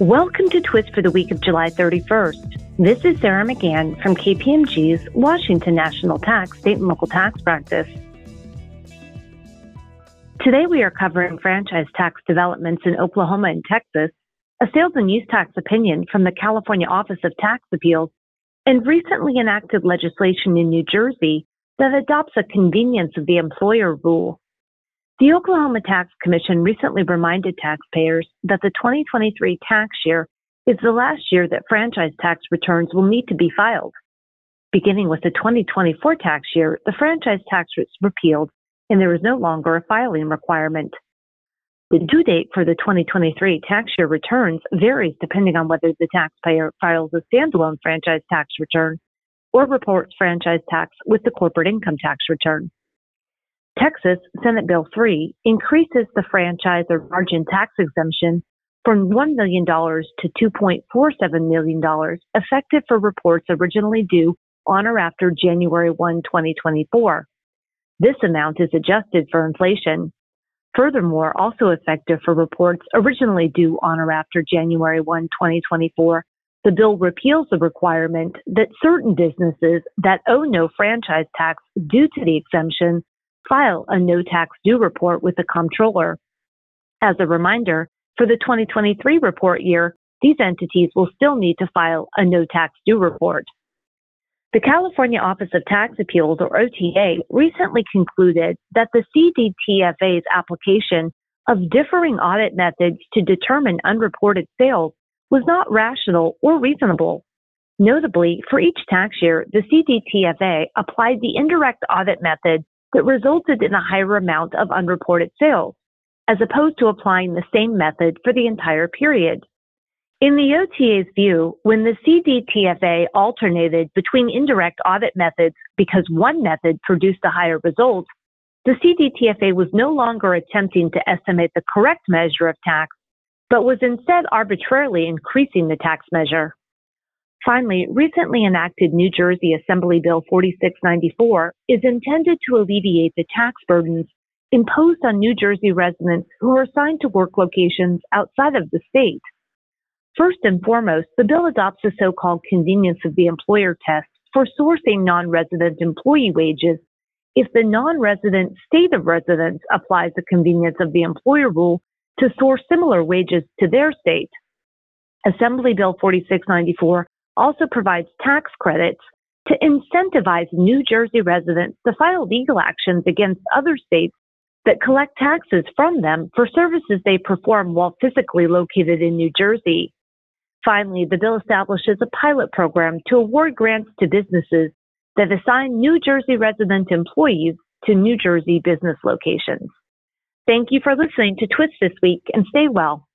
Welcome to Twist for the week of July 31st. This is Sarah McGann from KPMG's Washington National Tax State and Local Tax Practice. Today we are covering franchise tax developments in Oklahoma and Texas, a sales and use tax opinion from the California Office of Tax Appeals, and recently enacted legislation in New Jersey that adopts a convenience of the employer rule. The Oklahoma Tax Commission recently reminded taxpayers that the 2023 tax year is the last year that franchise tax returns will need to be filed. Beginning with the 2024 tax year, the franchise tax was repealed and there is no longer a filing requirement. The due date for the 2023 tax year returns varies depending on whether the taxpayer files a standalone franchise tax return or reports franchise tax with the corporate income tax return. Texas Senate Bill 3 increases the franchise or margin tax exemption from $1 million to $2.47 million, effective for reports originally due on or after January 1, 2024. This amount is adjusted for inflation. Furthermore, also effective for reports originally due on or after January 1, 2024, the bill repeals the requirement that certain businesses that owe no franchise tax due to the exemption file a no tax due report with the comptroller. As a reminder, for the 2023 report year, these entities will still need to file a no tax due report. The California Office of Tax Appeals, or OTA, recently concluded that the CDTFA's application of differing audit methods to determine unreported sales was not rational or reasonable. Notably, for each tax year, the CDTFA applied the indirect audit method that resulted in a higher amount of unreported sales, as opposed to applying the same method for the entire period. In the OTA's view, when the CDTFA alternated between indirect audit methods because one method produced a higher result, the CDTFA was no longer attempting to estimate the correct measure of tax, but was instead arbitrarily increasing the tax measure. Finally, recently enacted New Jersey Assembly Bill 4694 is intended to alleviate the tax burdens imposed on New Jersey residents who are assigned to work locations outside of the state. First and foremost, the bill adopts the so-called convenience of the employer test for sourcing non-resident employee wages if the non-resident state of residence applies the convenience of the employer rule to source similar wages to their state. Assembly Bill 4694 also provides tax credits to incentivize New Jersey residents to file legal actions against other states that collect taxes from them for services they perform while physically located in New Jersey. Finally, the bill establishes a pilot program to award grants to businesses that assign New Jersey resident employees to New Jersey business locations. Thank you for listening to Twist this week and stay well.